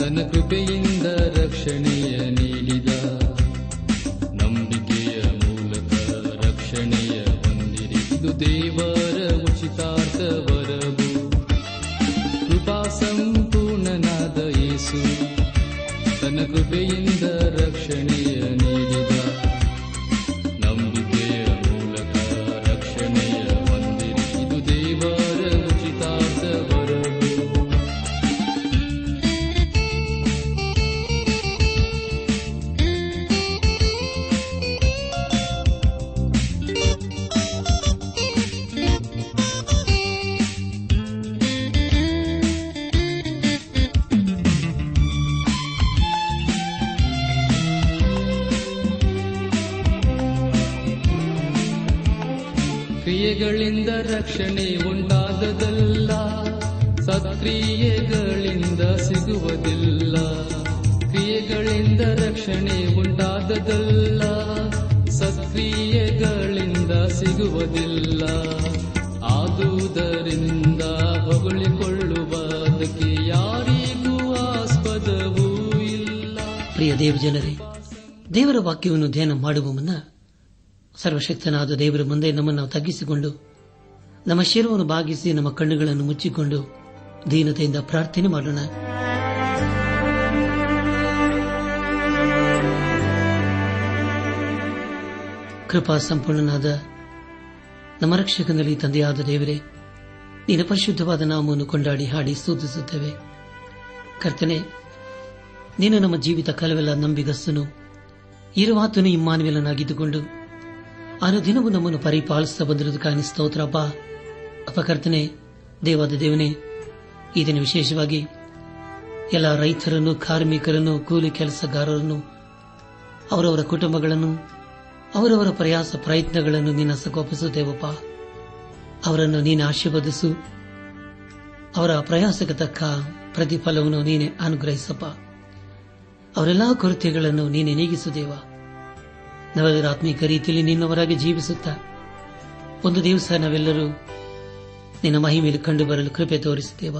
ತನ್ನ ಕೃಪೆಯಿಂದ ರಕ್ಷಣೆಯ ಸಿಗುವುದಿಲ್ಲ. ಕ್ರಿಯೆಗಳಿಂದ ರಕ್ಷಣೆ ಉಂಟಾದದಲ್ಲ. ಸತ್ಕ್ರಿಯೆಗಳಿಂದ ಸಿಗುವುದಿಲ್ಲ. ಆದುದರಿಂದ ಹೊಗಳಿಕೊಳ್ಳುವುದಕ್ಕೆ ಯಾರಿಗೂ ಆಸ್ಪದವೂ ಇಲ್ಲ. ಪ್ರಿಯ ದೇವಜನರೇ ದೇವರ ವಾಕ್ಯವನ್ನು ಧ್ಯಾನ ಮಾಡುವ ಮುನ್ನ ಸರ್ವಶಕ್ತನಾದ ದೇವರ ಮುಂದೆ ನಮ್ಮನ್ನು ತಗ್ಗಿಸಿಕೊಂಡು, ನಮ್ಮ ಶಿರವನ್ನು ಬಾಗಿಸಿ ನಮ್ಮ ಕಣ್ಣುಗಳನ್ನು ಮುಚ್ಚಿಕೊಂಡು ದೀನತೆಯಿಂದ ಪ್ರಾರ್ಥನೆ ಮಾಡೋಣ. ಕೃಪಾ ಸಂಪೂರ್ಣನಾದ ನಮ್ಮ ರಕ್ಷಕನಲ್ಲಿ ತಂದೆಯಾದ ದೇವರೇ ನಿನ್ನ ಪರಿಶುದ್ಧವಾದ ನಾಮವನ್ನು ಕೊಂಡಾಡಿ ಹಾಡಿ ಸೂಚಿಸುತ್ತೇವೆ ಕರ್ತನೆ, ನೀನು ನಮ್ಮ ಜೀವಿತ ಕಾಲವೆಲ್ಲ ನಂಬಿಗಸ್ತನು. ಇರುವಾತನು ಇಮ್ಮಾನುವೆಲನಾಗಿದ್ದುಕೊಂಡು ಅನುದಿನವೂ ನಮ್ಮನ್ನು ಪರಿಪಾಲಿಸುತ್ತಾ ಬಂದಿರುವುದು ಕಾಣಿಸ್ತೋತ್ರಪ್ಪ ಅಪಕರ್ತನೆ ದೇವಾದ ದೇವನೇ ಈ ದಿನ ವಿಶೇಷವಾಗಿ ಎಲ್ಲ ರೈತರನ್ನು, ಕಾರ್ಮಿಕರನ್ನು, ಕೂಲಿ ಕೆಲಸಗಾರರನ್ನು, ಅವರವರ ಕುಟುಂಬಗಳನ್ನು, ಅವರವರ ಪ್ರಯಾಸ ಪ್ರಯತ್ನಗಳನ್ನು ನಿನ್ನ ಸಕೋಪಿಸುತ್ತೇವಪ್ಪ ಅವರನ್ನು ನೀನು ಆಶೀರ್ವದಿಸು. ಅವರ ಪ್ರಯಾಸಕ್ಕೆ ತಕ್ಕ ಪ್ರತಿಫಲವನ್ನು ನೀನೆ ಅನುಗ್ರಹಿಸಪ್ಪ. ಅವರೆಲ್ಲಾ ಕೊರತೆಗಳನ್ನು ನೀನೆ ನೀಗಿಸುದೇವ ನಾವೆಲ್ಲರ ಆತ್ಮೀಕ ರೀತಿಯಲ್ಲಿ ನಿನ್ನವರಾಗಿ ಜೀವಿಸುತ್ತ ಒಂದು ದಿವಸ ನಾವೆಲ್ಲರೂ ನಿನ್ನ ಮಹಿಮೇಲೆ ಕಂಡು ಬರಲು ಕೃಪೆ ತೋರಿಸುತ್ತೇವ.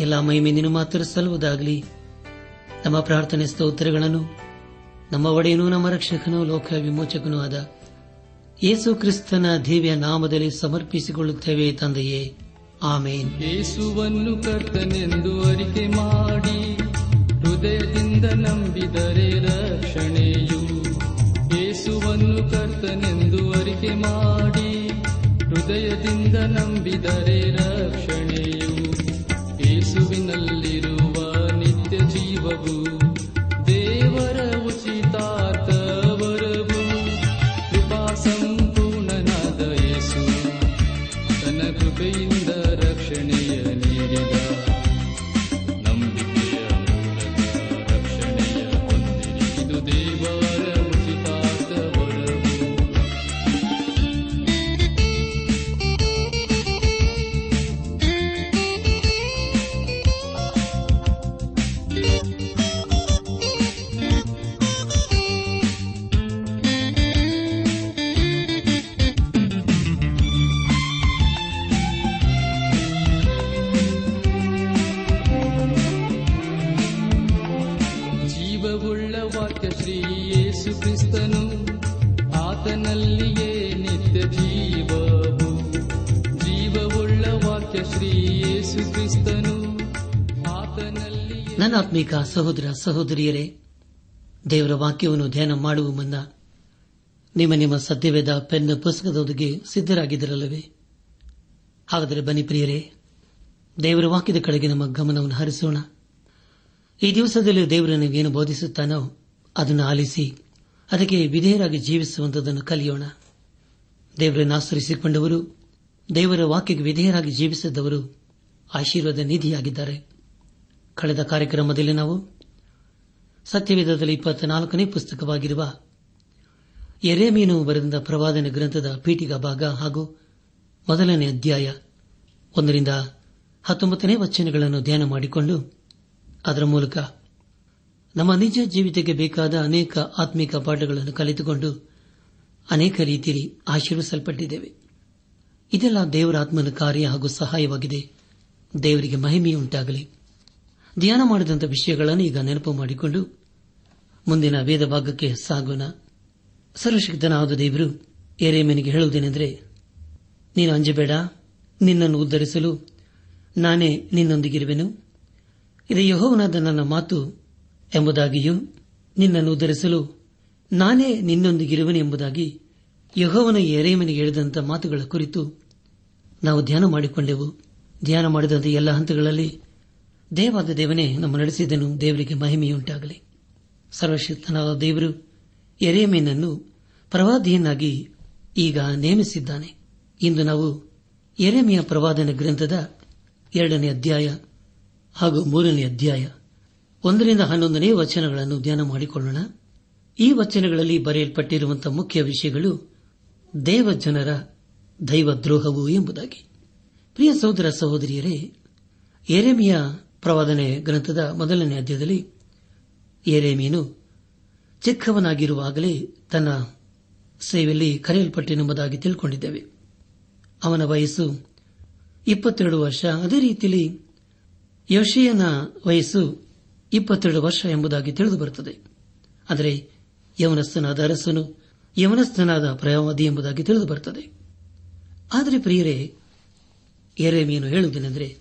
ಎಲ್ಲ ಮಹಿಮೆ ಮಾತ್ರ ಸಲ್ಲುವುದಾಗಲಿ. ನಮ್ಮ ಪ್ರಾರ್ಥನೆ ಸ್ತೋತ್ರಗಳನ್ನು, ನಮ್ಮ ಒಡೆಯನೂ, ನಮ್ಮ ರಕ್ಷಕನೂ, ಲೋಕ ವಿಮೋಚಕನೂ ಆದ ಯೇಸು ಕ್ರಿಸ್ತನ ದಿವ್ಯ ನಾಮದಲ್ಲಿ ಸಮರ್ಪಿಸಿಕೊಳ್ಳುತ್ತೇವೆ ತಂದೆಯೇ. ಆಮೇನ್. ಯೇಸುವನ್ನು ಕರ್ತನೆಂದು ಅರಿಕೆ ಮಾಡಿ, ಹೃದಯದಿಂದ ನಂಬಿದರೆ ರಕ್ಷಣೆಯು. ಯೇಸುವನ್ನು ಕರ್ತನೆಂದು ಅರಿಕೆ ಮಾಡಿ, ಹೃದಯದಿಂದ ನಂಬಿದರೆ ರಕ್ಷಣೆಯು. ಯೇಸುವಿನಲ್ಲಿರುವ ನನ್ನಾತ್ಮೀಕ ಸಹೋದರ ಸಹೋದರಿಯರೇ, ದೇವರ ವಾಕ್ಯವನ್ನು ಧ್ಯಾನ ಮಾಡುವ ಮುನ್ನ ನಿಮ್ಮ ನಿಮ್ಮ ಸದ್ಯವೇದ ಪೆನ್ ಪುಸ್ತಕದೊಂದಿಗೆ ಸಿದ್ದರಾಗಿದ್ದರಲ್ಲವೇ ಹಾಗಾದರೆ ಬನಿ ಪ್ರಿಯರೇ, ದೇವರ ವಾಕ್ಯದ ಕಡೆಗೆ ನಮ್ಮ ಗಮನವನ್ನು ಹರಿಸೋಣ. ಈ ದಿವಸದಲ್ಲಿ ದೇವರು ಏನು ಬೋಧಿಸುತ್ತಾನೋ ಅದನ್ನು ಆಲಿಸಿ, ಅದಕ್ಕೆ ವಿಧೇಯರಾಗಿ ಜೀವಿಸುವಂತದನ್ನು ಕಲಿಯೋಣ. ದೇವರನ್ನು ಆಶ್ರಯಿಸಿಕೊಂಡವರು, ದೇವರ ವಾಕ್ಯಕ್ಕೆ ವಿಧೇಯರಾಗಿ ಜೀವಿಸಿದವರು ಆಶೀರ್ವಾದ ನಿಧಿಯಾಗಿದ್ದಾರೆ. ಕಳೆದ ಕಾರ್ಯಕ್ರಮದಲ್ಲಿ ನಾವು ಸತ್ಯವೇದದಲ್ಲಿ ಇಪ್ಪತ್ನಾಲ್ಕನೇ ಪುಸ್ತಕವಾಗಿರುವ ಎರೆಮೀನು ಬರೆದ ಪ್ರವಾದನ ಗ್ರಂಥದ ಪೀಠಿಗ ಭಾಗ ಹಾಗೂ ಮೊದಲನೇ ಅಧ್ಯಾಯ ಒಂದರಿಂದ ಹತ್ತೊಂಬತ್ತನೇ ವಚನಗಳನ್ನು ಧ್ಯಾನ ಮಾಡಿಕೊಂಡು ಅದರ ಮೂಲಕ ನಮ್ಮ ನಿಜ ಜೀವಿತಕ್ಕೆ ಬೇಕಾದ ಅನೇಕ ಆತ್ಮಿಕ ಪಾಠಗಳನ್ನು ಕಲಿತುಕೊಂಡು ಅನೇಕ ರೀತಿಯಲ್ಲಿ ಆಶೀರ್ವಿಸಲ್ಪಟ್ಟಿದ್ದೇವೆ. ಇದೆಲ್ಲ ದೇವರ ಆತ್ಮನ ಕಾರ್ಯ ಹಾಗೂ ಸಹಾಯವಾಗಿದೆ. ದೇವರಿಗೆ ಮಹಿಮೆಯುಂಟಾಗಲಿ ಧ್ಯಾನ ಮಾಡಿದಂಥ ವಿಷಯಗಳನ್ನು ಈಗ ನೆನಪು ಮಾಡಿಕೊಂಡು ಮುಂದಿನ ವೇದ ಭಾಗಕ್ಕೆ ಸಾಗೋಣ. ಸರ್ವಶಕ್ತನಾದ ದೇವರು ಎರೆಮನಿಗೆ ಹೇಳುವುದೇನೆಂದರೆ, ನೀನು ಅಂಜಬೇಡ, ನಿನ್ನನ್ನು ಉದ್ದರಿಸಲು ನಾನೇ ನಿನ್ನೊಂದಿಗಿರುವೆನು. ಇದು ಯಹೋವನಾದ ನನ್ನ ಮಾತು ಎಂಬುದಾಗಿಯೂ ನಿನ್ನನ್ನು ಉದ್ಧರಿಸಲು ನಾನೇ ನಿನ್ನೊಂದಿಗಿರುವೆನು ಎಂಬುದಾಗಿ ಯಹೋವನ ಎರೆಯಮನಿಗೆ ಹೇಳಿದಂಥ ಮಾತುಗಳ ಕುರಿತು ನಾವು ಧ್ಯಾನ ಮಾಡಿಕೊಂಡೆವು. ಧ್ಯಾನ ಮಾಡಿದಂಥ ಎಲ್ಲ ಹಂತಗಳಲ್ಲಿ ದೇವಾದ ದೇವನೇ ನಮ್ಮ ನಡೆಸಿದನು, ದೇವರಿಗೆ ಮಹಿಮೆಯುಂಟಾಗಲಿ. ಸರ್ವಶಕ್ತನಾದ ದೇವರು ಎರೆಯಮೇನನ್ನು ಪ್ರವಾದಿಯನ್ನಾಗಿ ಈಗ ನೇಮಿಸಿದ್ದಾನೆ. ಇಂದು ನಾವು ಎರೆಮೆಯ ಪ್ರವಾದನ ಗ್ರಂಥದ ಎರಡನೇ ಅಧ್ಯಾಯ ಹಾಗೂ ಮೂರನೇ ಅಧ್ಯಾಯ ಒಂದರಿಂದ ಹನ್ನೊಂದನೇ ವಚನಗಳನ್ನು ಧ್ಯಾನ ಮಾಡಿಕೊಳ್ಳೋಣ. ಈ ವಚನಗಳಲ್ಲಿ ಬರೆಯಲ್ಪಟ್ಟಿರುವಂತಹ ಮುಖ್ಯ ವಿಷಯಗಳು ದೇವಜನರ ದೈವದ್ರೋಹವು ಎಂಬುದಾಗಿ. ಪ್ರಿಯ ಸಹೋದರ ಸಹೋದರಿಯರೇ ಎರೆಮಿಯ ಪ್ರವಾದನೆ ಗ್ರಂಥದ ಮೊದಲನೇ ಅಧ್ಯಾಯದಲ್ಲಿ ಎರೆಮೀನು ಚಿಕ್ಕವನಾಗಿರುವಾಗಲೇ ತನ್ನ ಸೇವೆಯಲ್ಲಿ ಕರೆಯಲ್ಪಟ್ಟೆನೆಂಬುದಾಗಿ ತಿಳ್ಕೊಂಡಿದ್ದೇವೆ. ಅವನ ವಯಸ್ಸು ಇಪ್ಪತ್ತೆರಡು ವರ್ಷ. ಅದೇ ರೀತಿಯಲ್ಲಿ ಯೋಶಿಯನ ವಯಸ್ಸು ಇಪ್ಪತ್ತೆರಡು ವರ್ಷ ಎಂಬುದಾಗಿ ತಿಳಿದು ಬರುತ್ತದೆ. ಆದರೆ ಯವನಸ್ಥನಾದ ಅರಸನು ಯವನಸ್ಥನಾದ ಪ್ರಯಾವಧಿ ಎಂಬುದಾಗಿ ತಿಳಿದು ಬರುತ್ತದೆ. ಆದರೆ ಪ್ರಿಯರೇ ಎರೆಮೀನು ಹೇಳುವುದೇನೆಂದರೆ,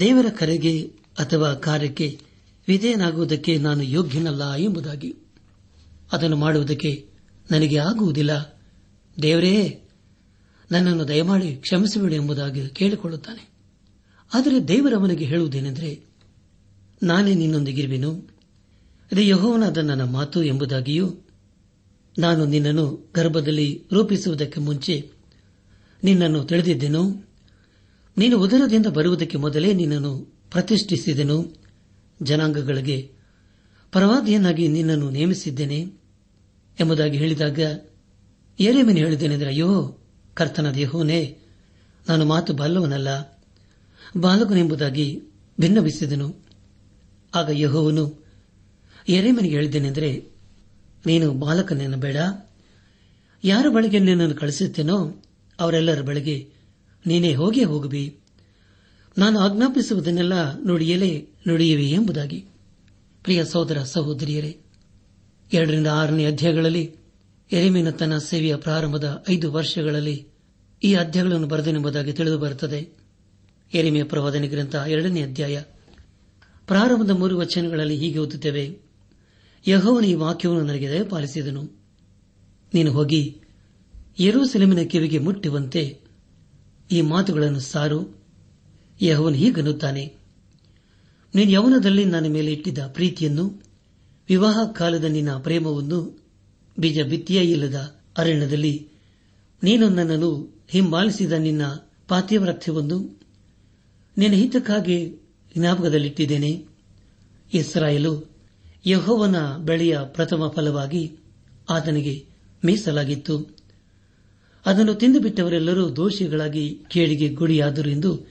ದೇವರ ಕರೆಗೆ ಅಥವಾ ಕಾರ್ಯಕ್ಕೆ ವಿಧೇಯನಾಗುವುದಕ್ಕೆ ನಾನು ಯೋಗ್ಯನಲ್ಲ ಎಂಬುದಾಗಿ. ಅದನ್ನು ಮಾಡುವುದಕ್ಕೆ ನನಗೆ ಆಗುವುದಿಲ್ಲ. ದೇವರೇ, ನನ್ನನ್ನು ದಯಮಾಡಿ ಕ್ಷಮಿಸಬೇಡಿ ಎಂಬುದಾಗಿ ಕೇಳಿಕೊಳ್ಳುತ್ತಾನೆ. ಆದರೆ ದೇವರವನಿಗೆ ಹೇಳುವುದೇನೆಂದರೆ ನಾನೇ ನಿನ್ನೊಂದಿಗಿರುವೆನು? ಅದೇ ಯಹೋವನಾದ ನನ್ನ ಮಾತು ಎಂಬುದಾಗಿಯೂ ನಾನು ನಿನ್ನನ್ನು ಗರ್ಭದಲ್ಲಿ ರೂಪಿಸುವುದಕ್ಕೆ ಮುಂಚೆ ನಿನ್ನನ್ನು ತಿಳಿದಿದ್ದೆನು. ನೀನು ಉದರದಿಂದ ಬರುವುದಕ್ಕೆ ಮೊದಲೇ ನಿನ್ನನ್ನು ಪ್ರತಿಷ್ಠಿಸಿದೆನು. ಜನಾಂಗಗಳಿಗೆ ಪರವಾದಿಯನ್ನಾಗಿ ನಿನ್ನನ್ನು ನೇಮಿಸಿದ್ದೇನೆ ಎಂಬುದಾಗಿ ಹೇಳಿದಾಗ ಏರೇಮೇನು ಹೇಳಿದ್ದೇನೆಂದರೆ ಅಯ್ಯೋ ಕರ್ತನ ದೇಹೋನೇ ನಾನು ಮಾತು ಬಾಲವನಲ್ಲ ಬಾಲಕನೆಂಬುದಾಗಿ ಭಿನ್ನವಿಸಿದನು. ಆಗ ಯಹೋವನು ಎರೆಮನಿಗೆ ಹೇಳಿದ್ದೇನೆಂದರೆ, ನೀನು ಬಾಲಕನೇನು ಬೇಡ. ಯಾರ ಬಳಿಗೆ ನಿನ್ನನ್ನು ಕಳಿಸುತ್ತೇನೋ ಅವರೆಲ್ಲರ ಬಳಿಗೆ ನೀನೇ ಹೋಗೇ ಹೋಗಬಿ ನಾನು ಆಜ್ಞಾಪಿಸುವುದನ್ನೆಲ್ಲ ನುಡಿಯಲೇ ನುಡಿಯುವೆ ಎಂಬುದಾಗಿ. ಪ್ರಿಯ ಸಹೋದರ ಸಹೋದರಿಯರೇ, ಎರಡರಿಂದ ಆರನೇ ಅಧ್ಯಾಯಗಳಲ್ಲಿ ಎರೆಮೀನ ತನ್ನ ಸೇವೆಯ ಪ್ರಾರಂಭದ ಐದು ವರ್ಷಗಳಲ್ಲಿ ಈ ಅಧ್ಯಾಯಗಳನ್ನು ಬರೆದನೆಂಬುದಾಗಿ ತಿಳಿದು ಬರುತ್ತದೆ. ಎರಿಮೆಯ ಪ್ರವಾದನೆ ಗ್ರಂಥ ಎರಡನೇ ಅಧ್ಯಾಯ ಪ್ರಾರಂಭದ ಮೂರು ವಚನಗಳಲ್ಲಿ ಹೀಗೆ ಓದುತ್ತೇವೆ. ಯಹೋವನ ಈ ವಾಕ್ಯವನ್ನು ನನಗೆ ದಯಪಾಲಿಸಿದನು. ನೀನು ಹೋಗಿ ಯರೂಸೆಲೆಮಿನ ಕಿವಿಗೆ ಮುಟ್ಟುವಂತೆ ಈ ಮಾತುಗಳನ್ನು ಸಾರು. ಯಹೋವನು ಹೀಗನ್ನುತ್ತಾನೆ. ನೀನು ಯವನದಲ್ಲಿ ನನ್ನ ಮೇಲೆ ಇಟ್ಟಿದ್ದ ಪ್ರೀತಿಯನ್ನು, ವಿವಾಹ ಕಾಲದ ನಿನ್ನ ಪ್ರೇಮವನ್ನು, ಬೀಜ ಬಿತ್ತಿಯೇ ಇಲ್ಲದ ಅರಣ್ಯದಲ್ಲಿ ನೀನು ನನ್ನನ್ನು ಹಿಂಬಾಲಿಸಿದ ನಿನ್ನ ಪಾತಿವ್ರತ್ಯವನ್ನು, ನಿನ್ನ ಹಿತಕ್ಕಾಗಿ ಜ್ಞಾಪಕದಲ್ಲಿಟ್ಟಿದ್ದೇನೆ. ಇಸ್ರಾಯೇಲು ಯಹೋವನ ಬೆಳೆಯ ಪ್ರಥಮ ಫಲವಾಗಿ ಆತನಿಗೆ ಮೀಸಲಾಗಿತ್ತು. ಅದನ್ನು ತಿಂದುಬಿಟ್ಟವರೆಲ್ಲರೂ ದೋಷಿಗಳಾಗಿ ಕೇಳಿಗೆ ಗುಡಿಯಾದರು ಎಂದು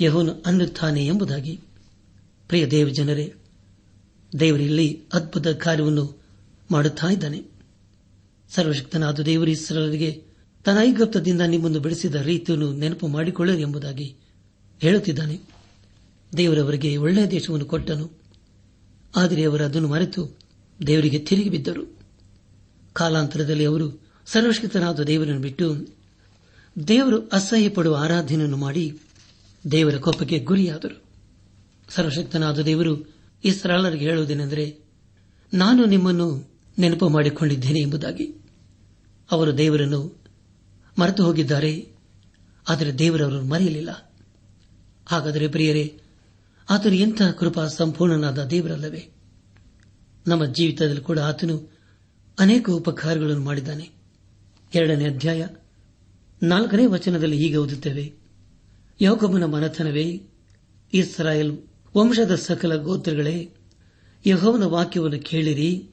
ಯಹೋನು ಅನ್ನುತ್ತಾನೆ ಎಂಬುದಾಗಿ. ಪ್ರಿಯ ದೇವ ಜನರೇ ದೇವರಲ್ಲಿ ಅದ್ಭುತ ಕಾರ್ಯವನ್ನು ಮಾಡುತ್ತಿದ್ದಾನೆ ಸರ್ವಶಕ್ತನಾದ ದೇವರು ಇಸ್ರಾಯರಿಗೆ ತನ್ನ ಐಗುಪ್ತದಿಂದ ನಿಮ್ಮನ್ನು ಬೆಳೆಸಿದ ರೀತಿಯನ್ನು ನೆನಪು ಮಾಡಿಕೊಳ್ಳರು ಎಂಬುದಾಗಿ ಹೇಳುತ್ತಿದ್ದಾನೆ. ದೇವರವರಿಗೆ ಒಳ್ಳೆಯ ದೇಶವನ್ನು ಕೊಟ್ಟನು. ಆದರೆ ಅವರು ಅದನ್ನು ಮರೆತು ದೇವರಿಗೆ ತಿರುಗಿ ಬಿದ್ದರು. ಕಾಲಾಂತರದಲ್ಲಿ ಅವರು ಸರ್ವಶಕ್ತನಾದ ದೇವರನ್ನು ಬಿಟ್ಟು ದೇವರು ಅಸಹ್ಯ ಪಡುವ ಆರಾಧನೆಯನ್ನು ಮಾಡಿ ದೇವರ ಕೋಪಕ್ಕೆ ಗುರಿಯಾದರು. ಸರ್ವಶಕ್ತನಾದ ದೇವರು ಇಸ್ರಾಲರಿಗೆ ಹೇಳುವುದೇನೆಂದರೆ, ನಾನು ನಿಮ್ಮನ್ನು ನೆನಪು ಮಾಡಿಕೊಂಡಿದ್ದೇನೆ ಎಂಬುದಾಗಿ. ಅವರು ದೇವರನ್ನು ಮರೆತು ಹೋಗಿದ್ದಾರೆ ಆದರೆ ದೇವರವರನ್ನು ಮರೆಯಲಿಲ್ಲ. ಹಾಗಾದರೆ ಪ್ರಿಯರೇ ಆತನು ಎಂತಹ ಕೃಪಾ ಸಂಪೂರ್ಣನಾದ ದೇವರಲ್ಲವೇ? ನಮ್ಮ ಜೀವಿತದಲ್ಲಿ ಕೂಡ ಆತನು ಅನೇಕ ಉಪಕಾರಗಳನ್ನು ಮಾಡಿದ್ದಾನೆ. ಎರಡನೇ ಅಧ್ಯಾಯ, ನಾಲ್ಕನೇ ವಚನದಲ್ಲಿ ಹೀಗೆ ಓದುತ್ತೇವೆ. ಯೋಗಮನ ಮನತನವೇ, ಇಸ್ರಾಯೇಲ್ ವಂಶದ ಸಕಲ ಗೋತ್ರಗಳೇ, ಯಹೋವನ ವಾಕ್ಯವನ್ನು ಕೇಳಿರಿ,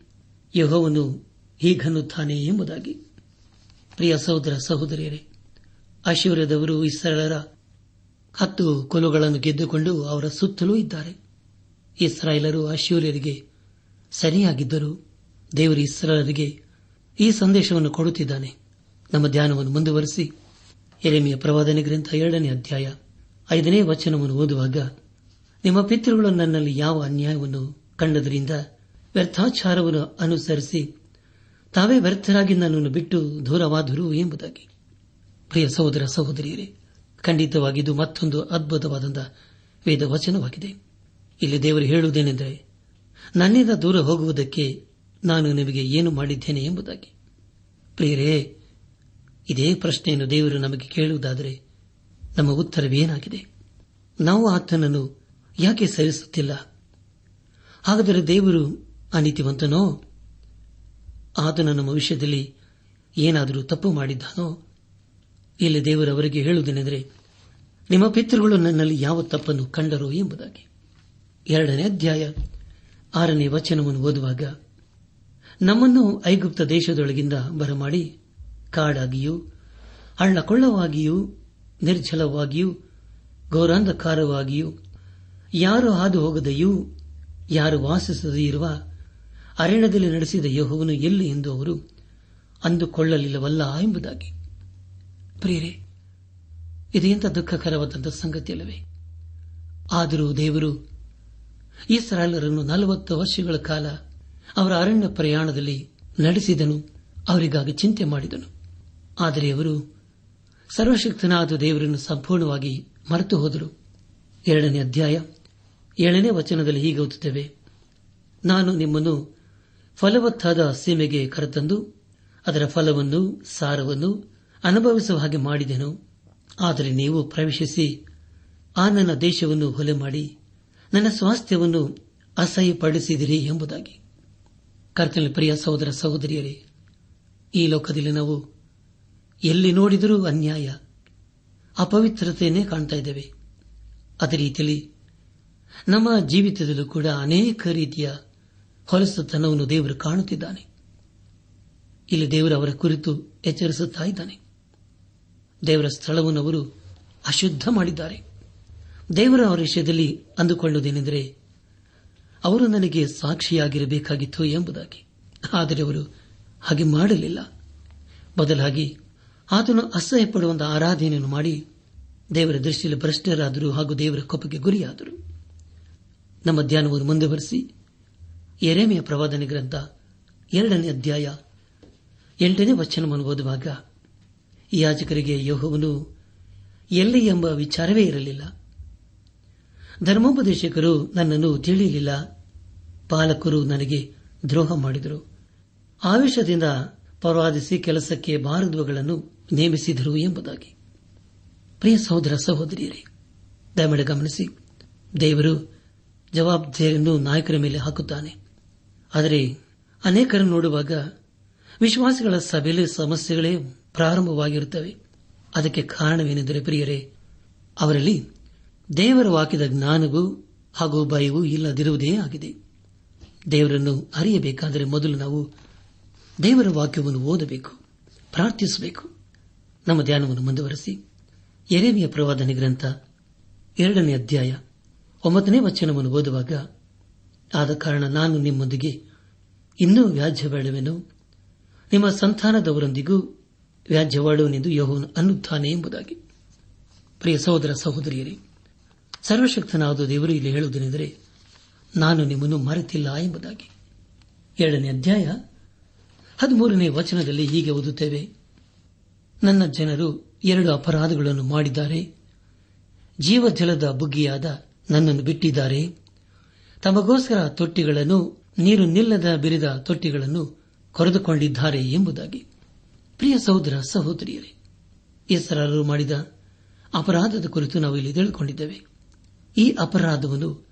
ಯಹೋವನು ಹೀಗನ್ನುತ್ತಾನೆ ಎಂಬುದಾಗಿ. ಪ್ರಿಯ ಸಹೋದರ ಸಹೋದರಿಯರೇ ಐಶ್ವರ್ಯದವರು ಇಸ್ರಾಯೇಲರ ಹತ್ತು ಕೊಲುಗಳನ್ನು ಗೆದ್ದುಕೊಂಡು ಅವರ ಸುತ್ತಲೂ ಇದ್ದಾರೆ. ಇಸ್ರಾಯೇಲರು ಅಶ್ಯೂರ್ಯರಿಗೆ ಸರಿಯಾಗಿದ್ದರು ದೇವರು ಇಸ್ರಾಯೇಲರಿಗೆ ಈ ಸಂದೇಶವನ್ನು ಕೊಡುತ್ತಿದ್ದಾನೆ. ನಮ್ಮ ಧ್ಯಾನವನ್ನು ಮುಂದುವರೆಸಿ. ಎರೆಮೆಯ ಪ್ರವಾದನೆ ಗ್ರಂಥ ಎರಡನೇ ಅಧ್ಯಾಯ ಐದನೇ ವಚನವನ್ನು ಓದುವಾಗ, ನಿಮ್ಮ ಪಿತೃಗಳು ನನ್ನಲ್ಲಿ ಯಾವ ಅನ್ಯಾಯವನ್ನು ಕಂಡದರಿಂದ ವ್ಯರ್ಥಾಚಾರವನ್ನು ಅನುಸರಿಸಿ ತಾವೇ ವ್ಯರ್ಥರಾಗಿ ನನ್ನನ್ನು ಬಿಟ್ಟು ದೂರವಾದರು ಎಂಬುದಾಗಿ. ಪ್ರಿಯ ಸಹೋದರ ಸಹೋದರಿಯರೇ ಖಂಡಿತವಾಗಿದ್ದು ಮತ್ತೊಂದು ಅದ್ಭುತವಾದಂಥ ವೇದ ವಚನವಾಗಿದೆ ಇಲ್ಲಿ ದೇವರು ಹೇಳುವುದೇನೆಂದರೆ, ನನ್ನಿಂದ ದೂರ ಹೋಗುವುದಕ್ಕೆ ನಾನು ನಿಮಗೆ ಏನು ಮಾಡಿದ್ದೇನೆ ಎಂಬುದಾಗಿ. ಪ್ರಿಯರೇ, ಇದೇ ಪ್ರಶ್ನೆಯನ್ನು ದೇವರು ನಮಗೆ ಕೇಳುವುದಾದರೆ ನಮ್ಮ ಉತ್ತರವೇನಾಗಿದೆ? ನಾವು ಆತನನ್ನು ಯಾಕೆ ಸಹಿಸುತ್ತಿಲ್ಲ ಹಾಗಾದರೆ ದೇವರು ಅನೀತಿವಂತನೋ ಆತನ ನಮ್ಮ ವಿಷಯದಲ್ಲಿ ಏನಾದರೂ ತಪ್ಪು ಮಾಡಿದ್ದಾನೋ? ಇಲ್ಲಿ ದೇವರು ಅವರಿಗೆ ಹೇಳುವುದೇನೆಂದರೆ, ನಿಮ್ಮ ಪಿತೃಗಳು ನನ್ನಲ್ಲಿ ಯಾವ ತಪ್ಪನ್ನು ಕಂಡರು ಎಂಬುದಾಗಿ. ಎರಡನೇ ಅಧ್ಯಾಯ, ಆರನೇ ವಚನವನ್ನು ಓದುವಾಗ, ನಮ್ಮನ್ನು ಐಗುಪ್ತ ದೇಶದೊಳಗಿಂದ ಬರಮಾಡಿ, ಕಾಡಾಗಿಯೂ ಹಳ್ಳಕೊಳ್ಳವಾಗಿಯೂ ನಿರ್ಜಲವಾಗಿಯೂ ಗೌರಾಂಧಕಾರವಾಗಿಯೂ ಯಾರು ಹಾದು ಹೋಗದೆಯೂ, ಯಾರು ವಾಸಿಸದೇ ಇರುವ ಅರಣ್ಯದಲ್ಲಿ ನಡೆಸಿದ ಯೋಹವನ್ನು ಎಲ್ಲಿ ಎಂದು ಅವರು ಅಂದುಕೊಳ್ಳಲಿಲ್ಲವಲ್ಲ ಎಂಬುದಾಗಿ. ಪ್ರಿಯರೇ, ಇದು ಎಂಥ ದುಃಖಕರವಾದಂತಹ ಸಂಗತಿಯಲ್ಲವೇ? ಆದರೂ ದೇವರು ಈ ಸರಳರನ್ನು ನಲವತ್ತು ವರ್ಷಗಳ ಕಾಲ ಅವರ ಅರಣ್ಯ ಪ್ರಯಾಣದಲ್ಲಿ ನಡೆಸಿದನು, ಅವರಿಗಾಗಿ ಚಿಂತೆ ಮಾಡಿದನು. ಆದರೆ ಅವರು ಸರ್ವಶಕ್ತನಾದ ದೇವರನ್ನು ಸಂಪೂರ್ಣವಾಗಿ ಮರೆತು ಹೋದರು. ಎರಡನೇ ಅಧ್ಯಾಯ, ಏಳನೇ ವಚನದಲ್ಲಿ ಹೀಗೆ ಓದುತ್ತೇವೆ, ನಾನು ನಿಮ್ಮನ್ನು ಫಲವತ್ತಾದ ಸೀಮೆಗೆ ಕರೆತಂದು, ಅದರ ಫಲವನ್ನು, ಸಾರವನ್ನು ಅನುಭವಿಸುವ ಹಾಗೆ ಮಾಡಿದೆನು. ಆದರೆ ನೀವು ಪ್ರವೇಶಿಸಿ ಆ ನನ್ನ ದೇಶವನ್ನು ಹೊಲೆ ಮಾಡಿ ನನ್ನ ಸ್ವಾಸ್ಥ್ಯವನ್ನು ಅಸಹ್ಯಪಡಿಸಿದಿರಿ ಎಂಬುದಾಗಿ. ಕರ್ತನ ಪ್ರಿಯ ಸಹೋದರ ಸಹೋದರಿಯರೇ, ಈ ಲೋಕದಲ್ಲಿ ನಾವು ಎಲ್ಲಿ ನೋಡಿದರೂ ಅನ್ಯಾಯ, ಅಪವಿತ್ರತೆಯನ್ನೇ ಕಾಣ್ತಾ ಇದ್ದೇವೆ. ಅದೇ ರೀತಿಯಲ್ಲಿ ನಮ್ಮ ಜೀವಿತದಲ್ಲೂ ಕೂಡ ಅನೇಕ ರೀತಿಯ ಹೊಲಸತನವನ್ನು ದೇವರು ಕಾಣುತ್ತಿದ್ದಾನೆ. ಇಲ್ಲಿ ದೇವರು ಅವರ ಕುರಿತು ಎಚ್ಚರಿಸುತ್ತಿದ್ದಾನೆ ದೇವರ ಸ್ಥಳವನ್ನು ಅವರು ಅಶುದ್ಧ ಮಾಡಿದ್ದಾರೆ. ದೇವರ ವಿಷಯದಲ್ಲಿ ಅಂದುಕೊಳ್ಳುವುದೇನೆಂದರೆ ಅವರು ನನಗೆ ಸಾಕ್ಷಿಯಾಗಿರಬೇಕಾಗಿತ್ತು ಎಂಬುದಾಗಿ. ಆದರೆ ಅವರು ಹಾಗೆ ಮಾಡಲಿಲ್ಲ. ಬದಲಾಗಿ ಆತನು ಅಸಹ್ಯಪಡುವಂತಹ ಆರಾಧನೆಯನ್ನು ಮಾಡಿ ದೇವರ ದೃಷ್ಟಿಯಲ್ಲಿ ಭ್ರಷ್ಟರಾದರು ಹಾಗೂ ದೇವರ ಕೋಪಕ್ಕೆ ಗುರಿಯಾದರು. ನಮ್ಮ ಧ್ಯಾನವನ್ನು ಮುಂದುವರೆಸಿ ಎರೆಮೆಯ ಪ್ರವಾದನೆ ಗ್ರಂಥ ಎರಡನೇ ಅಧ್ಯಾಯ ಎಂಟನೇ ವಚನವನ್ನು ಓದುವಾಗ ಯಾಜಕರಿಗೆ ಯೋಹವನು ಎಲ್ಲಿ ಎಂಬ ವಿಚಾರವೇ ಇರಲಿಲ್ಲ. ಧರ್ಮೋಪದೇಶಕರು ನನ್ನನ್ನು ತಿಳಿಯಲಿಲ್ಲ. ಪಾಲಕರು ನನಗೆ ದ್ರೋಹ ಮಾಡಿದರು. ಆವೇಶದಿಂದ ಪರವಾದಿಸಿ ಕೆಲಸಕ್ಕೆ ಭಾರದ್ವಗಳನ್ನು ನೇಮಿಸಿದರು ಎಂಬುದಾಗಿ. ಪ್ರಿಯ ಸಹೋದರ ಸಹೋದರಿಯರೇ, ದಯಮಾಡಿ ಗಮನಿಸಿ, ದೇವರು ಜವಾಬ್ದಾರಿಯನ್ನು ನಾಯಕರ ಮೇಲೆ ಹಾಕುತ್ತಾನೆ. ಆದರೆ ಅನೇಕರನ್ನು ನೋಡುವಾಗ ವಿಶ್ವಾಸಿಗಳ ಸಭೆಯಲ್ಲಿ ಸಮಸ್ಯೆಗಳೇ ಪ್ರಾರಂಭವಾಗಿರುತ್ತವೆ. ಅದಕ್ಕೆ ಕಾರಣವೇನೆಂದರೆ ಪ್ರಿಯರೇ, ಅವರಲ್ಲಿ ದೇವರ ವಾಕ್ಯದ ಜ್ಞಾನವೂ ಹಾಗೂ ಭಯವೂ ಇಲ್ಲದಿರುವುದೇ ಆಗಿದೆ. ದೇವರನ್ನು ಅರಿಯಬೇಕಾದರೆ ಮೊದಲು ನಾವು ದೇವರ ವಾಕ್ಯವನ್ನು ಓದಬೇಕು, ಪ್ರಾರ್ಥಿಸಬೇಕು. ನಮ್ಮ ಧ್ಯಾನವನ್ನು ಮುಂದುವರೆಸಿ. ಎರೆಮಿಯ ಪ್ರವಾದನೆ ಗ್ರಂಥ ಎರಡನೇ ಅಧ್ಯಾಯ ಒಂಬತ್ತನೇ ವಚನವನ್ನು ಓದುವಾಗ, ಆದ ಕಾರಣ ನಾನು ನಿಮ್ಮೊಂದಿಗೆ ಇನ್ನೂ ವ್ಯಾಜ್ಯ ಬೇಡವೆನು. ನಿಮ್ಮ ಸಂತಾನದವರೊಂದಿಗೂ ವ್ಯಾಜ್ಯವಾಡುವನೆಂದು ಯಹೋನು ಅನ್ನುತ್ತಾನೆ ಎಂಬುದಾಗಿ. ಪ್ರಿಯ ಸಹೋದರ ಸಹೋದರಿಯರೇ, ಸರ್ವಶಕ್ತನಾದ ದೇವರು ಇಲ್ಲಿ ಹೇಳುವುದೇನೆಂದರೆ, ನಾನು ನಿಮ್ಮನ್ನು ಮರೆತಿಲ್ಲ ಎಂಬುದಾಗಿ. ಎರಡನೇ ಅಧ್ಯಾಯ ಹದಿಮೂರನೇ ವಚನದಲ್ಲಿ ಹೀಗೆ ಓದುತ್ತೇವೆ. ನನ್ನ ಜನರು ಎರಡು ಅಪರಾಧಗಳನ್ನು ಮಾಡಿದ್ದಾರೆ. ಜೀವಜಲದ ಬುಗ್ಗಿಯಾದ ನನ್ನನ್ನು ಬಿಟ್ಟಿದ್ದಾರೆ. ತಮಗೋಸ್ಕರ ತೊಟ್ಟಿಗಳನ್ನು ನೀರು ನಿಲ್ಲದ ಬಿರಿದ ತೊಟ್ಟಿಗಳನ್ನು ಕೊರೆದುಕೊಂಡಿದ್ದಾರೆ ಎಂಬುದಾಗಿ. ಪ್ರಿಯ ಸಹೋದರ, ಸಹೋದರಿಯರೇ ಹೆಸರಾರರು ಮಾಡಿದ ಅಪರಾಧದ ಕುರಿತು ನಾವು ಇಲ್ಲಿ ತಿಳಿದುಕೊಂಡಿದ್ದೇವೆ. ಈ ಅಪರಾಧವನ್ನು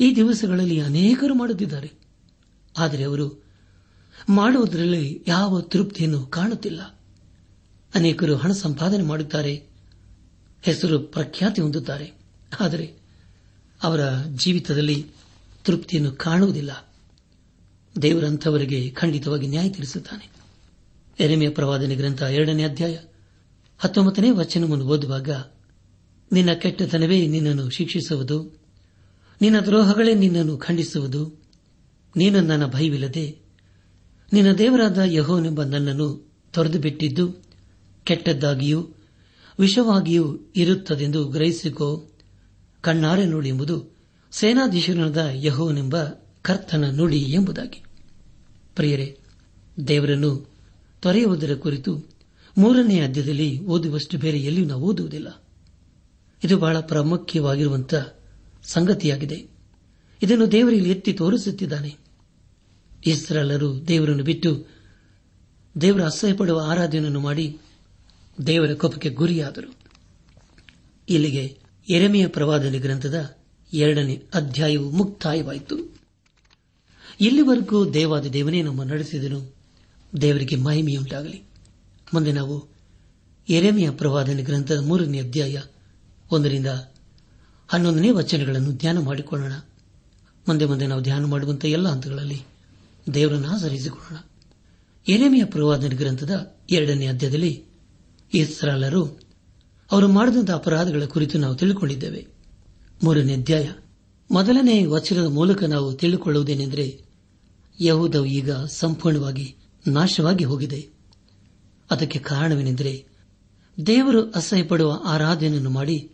ಈ ದಿವಸಗಳಲ್ಲಿ ಅನೇಕರು ಮಾಡುತ್ತಿದ್ದಾರೆ. ಆದರೆ ಅವರು ಮಾಡುವುದರಲ್ಲಿ ಯಾವ ತೃಪ್ತಿಯನ್ನು ಕಾಣುತ್ತಿಲ್ಲ. ಅನೇಕರು ಹಣ ಸಂಪಾದನೆ ಮಾಡುತ್ತಾರೆ ಹೆಸರು ಪ್ರಖ್ಯಾತಿ ಹೊಂದುತ್ತಾರೆ. ಆದರೆ ಅವರ ಜೀವಿತದಲ್ಲಿ ತೃಪ್ತಿಯನ್ನು ಕಾಣುವುದಿಲ್ಲ. ದೇವರಂಥವರಿಗೆ ಖಂಡಿತವಾಗಿ ನ್ಯಾಯ ತೀರಿಸುತ್ತಾನೆ ಎರೆಮೆಯ ಪ್ರವಾದನೆ ಗ್ರಂಥ ಎರಡನೇ ಅಧ್ಯಾಯ ಹತ್ತೊಂಬತ್ತನೇ ವಚನವನ್ನು ಓದುವಾಗ, ನಿನ್ನ ಕೆಟ್ಟತನವೇ ನಿನ್ನನ್ನು ಶಿಕ್ಷಿಸುವುದು, ನಿನ್ನ ದ್ರೋಹಗಳೇ ನಿನ್ನನ್ನು ಖಂಡಿಸುವುದು, ನೀನು ನನ್ನ ಭಯವಿಲ್ಲದೆ, ನಿನ್ನ ದೇವರಾದ ಯಹೋನೆಂಬ ನನ್ನನ್ನು ತೊರೆದು ಬಿಟ್ಟಿದ್ದು ಕೆಟ್ಟದ್ದಾಗಿಯೂ ವಿಷವಾಗಿಯೂ ಇರುತ್ತದೆಂದು ಗ್ರಹಿಸಿಕೋ, ಕಣ್ಣಾರೆ ನುಡಿ ಎಂಬುದು ಸೇನಾಧೀಶನಾದ ಯಹೋನೆಂಬ ಕರ್ತನ ನುಡಿ ಎಂಬುದಾಗಿ. ಪ್ರಿಯರೇ, ದೇವರನ್ನು ತೊರೆಯುವುದರ ಕುರಿತು ಮೂರನೇ ಅಧ್ಯದಲ್ಲಿ ಓದುವಷ್ಟು ಬೇರೆ ಎಲ್ಲಿಯೂ ನಾವು ಓದುವುದಿಲ್ಲ. ಇದು ಬಹಳ ಪ್ರಾಮುಖ್ಯವಾಗಿರುವಂತಹ ಸಂಗತಿಯಾಗಿದೆ. ಇದನ್ನು ದೇವರಿಗೆ ಎತ್ತಿ ತೋರಿಸುತ್ತಿದ್ದಾನೆ. ಇಸ್ರಾಲರು ದೇವರನ್ನು ಬಿಟ್ಟು ದೇವರ ಅಸಹ್ಯಪಡುವ ಆರಾಧನೆಯನ್ನು ಮಾಡಿ ದೇವರ ಕೋಪಕ್ಕೆ ಗುರಿಯಾದರು. ಇಲ್ಲಿಗೆ ಎರೆಮೆಯ ಪ್ರವಾದನೆ ಗ್ರಂಥದ ಎರಡನೇ ಅಧ್ಯಾಯವು ಮುಕ್ತಾಯವಾಯಿತು. ಇಲ್ಲಿವರೆಗೂ ದೇವಾದ ದೇವನೇ ನಮ್ಮ ನಡೆಸಿದನು. ದೇವರಿಗೆ ಮಹಿಮೆಯುಂಟಾಗಲಿ ಮುಂದೆ ನಾವು ಎರೆಮೆಯ ಪ್ರವಾದನೆ ಗ್ರಂಥದ ಮೂರನೇ ಅಧ್ಯಾಯ ಒಂದರಿಂದ ಹನ್ನೊಂದನೇ ವಚನಗಳನ್ನು ಧ್ಯಾನ ಮಾಡಿಕೊಳ್ಳೋಣ. ಮುಂದೆ ಮುಂದೆ ನಾವು ಧ್ಯಾನ ಮಾಡುವಂತಹ ಎಲ್ಲ ಹಂತಗಳಲ್ಲಿ ದೇವರನ್ನು ಆಚರಿಸಿಕೊಳ್ಳೋಣ ಎರೆಮೆಯ ಪ್ರವಾದನೆ ಗ್ರಂಥದ ಎರಡನೇ ಅಧ್ಯಾಯದಲ್ಲಿ ಇಸ್ರಾಲರು ಅವರು ಮಾಡಿದಂತಹ ಅಪರಾಧಗಳ ಕುರಿತು ನಾವು ತಿಳಿದುಕೊಂಡಿದ್ದೇವೆ ಮೂರನೇ ಅಧ್ಯಾಯ ಮೊದಲನೇ ವಚನದ ಮೂಲಕ ನಾವು ತಿಳಿದುಕೊಳ್ಳುವುದೇನೆಂದರೆ ಯಹೂದವು ಈಗ ಸಂಪೂರ್ಣವಾಗಿ ನಾಶವಾಗಿ ಹೋಗಿದೆ. ಅದಕ್ಕೆ ಕಾರಣವೇನೆಂದರೆ ದೇವರು ಅಸಹ್ಯಪಡುವ ಆರಾಧನೆಯನ್ನು ಮಾಡಿ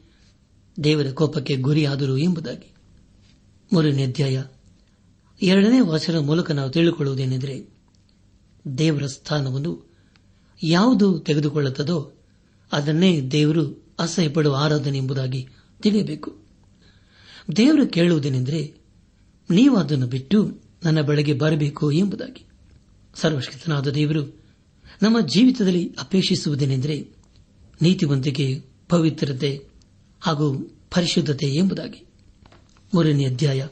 ದೇವರ ಕೋಪಕ್ಕೆ ಗುರಿಯಾದರು ಎಂಬುದಾಗಿ. ಮೂರನೇ ಅಧ್ಯಾಯ ಎರಡನೇ ವಾಚನ ಮೂಲಕ ನಾವು ತಿಳಿದುಕೊಳ್ಳುವುದೇನೆಂದರೆ ದೇವರ ಸ್ಥಾನವನ್ನು ಯಾವುದು ತೆಗೆದುಕೊಳ್ಳುತ್ತದೋ ಅದನ್ನೇ ದೇವರು ಅಸಹ್ಯಪಡುವ ಆರಾಧನೆ ಎಂಬುದಾಗಿ ತಿಳಿಯಬೇಕು. ದೇವರು ಕೇಳುವುದೇನೆಂದರೆ ನೀವು ಅದನ್ನು ಬಿಟ್ಟು ನನ್ನ ಬಳಿಗೆ ಬರಬೇಕು ಎಂಬುದಾಗಿ. ಸರ್ವಶಕ್ತನಾದ ದೇವರು, ನಮ್ಮ ಜೀವಿತದಲ್ಲಿ ಅಪೇಕ್ಷಿಸುವುದೇನೆಂದರೆ ನೀತಿವಂತಿಕೆ, ಪವಿತ್ರತೆ ಹಾಗೂ ಪರಿಶುದ್ಧತೆ ಎಂಬುದಾಗಿ. ಮೂರನೇ ಅಧ್ಯಾಯ.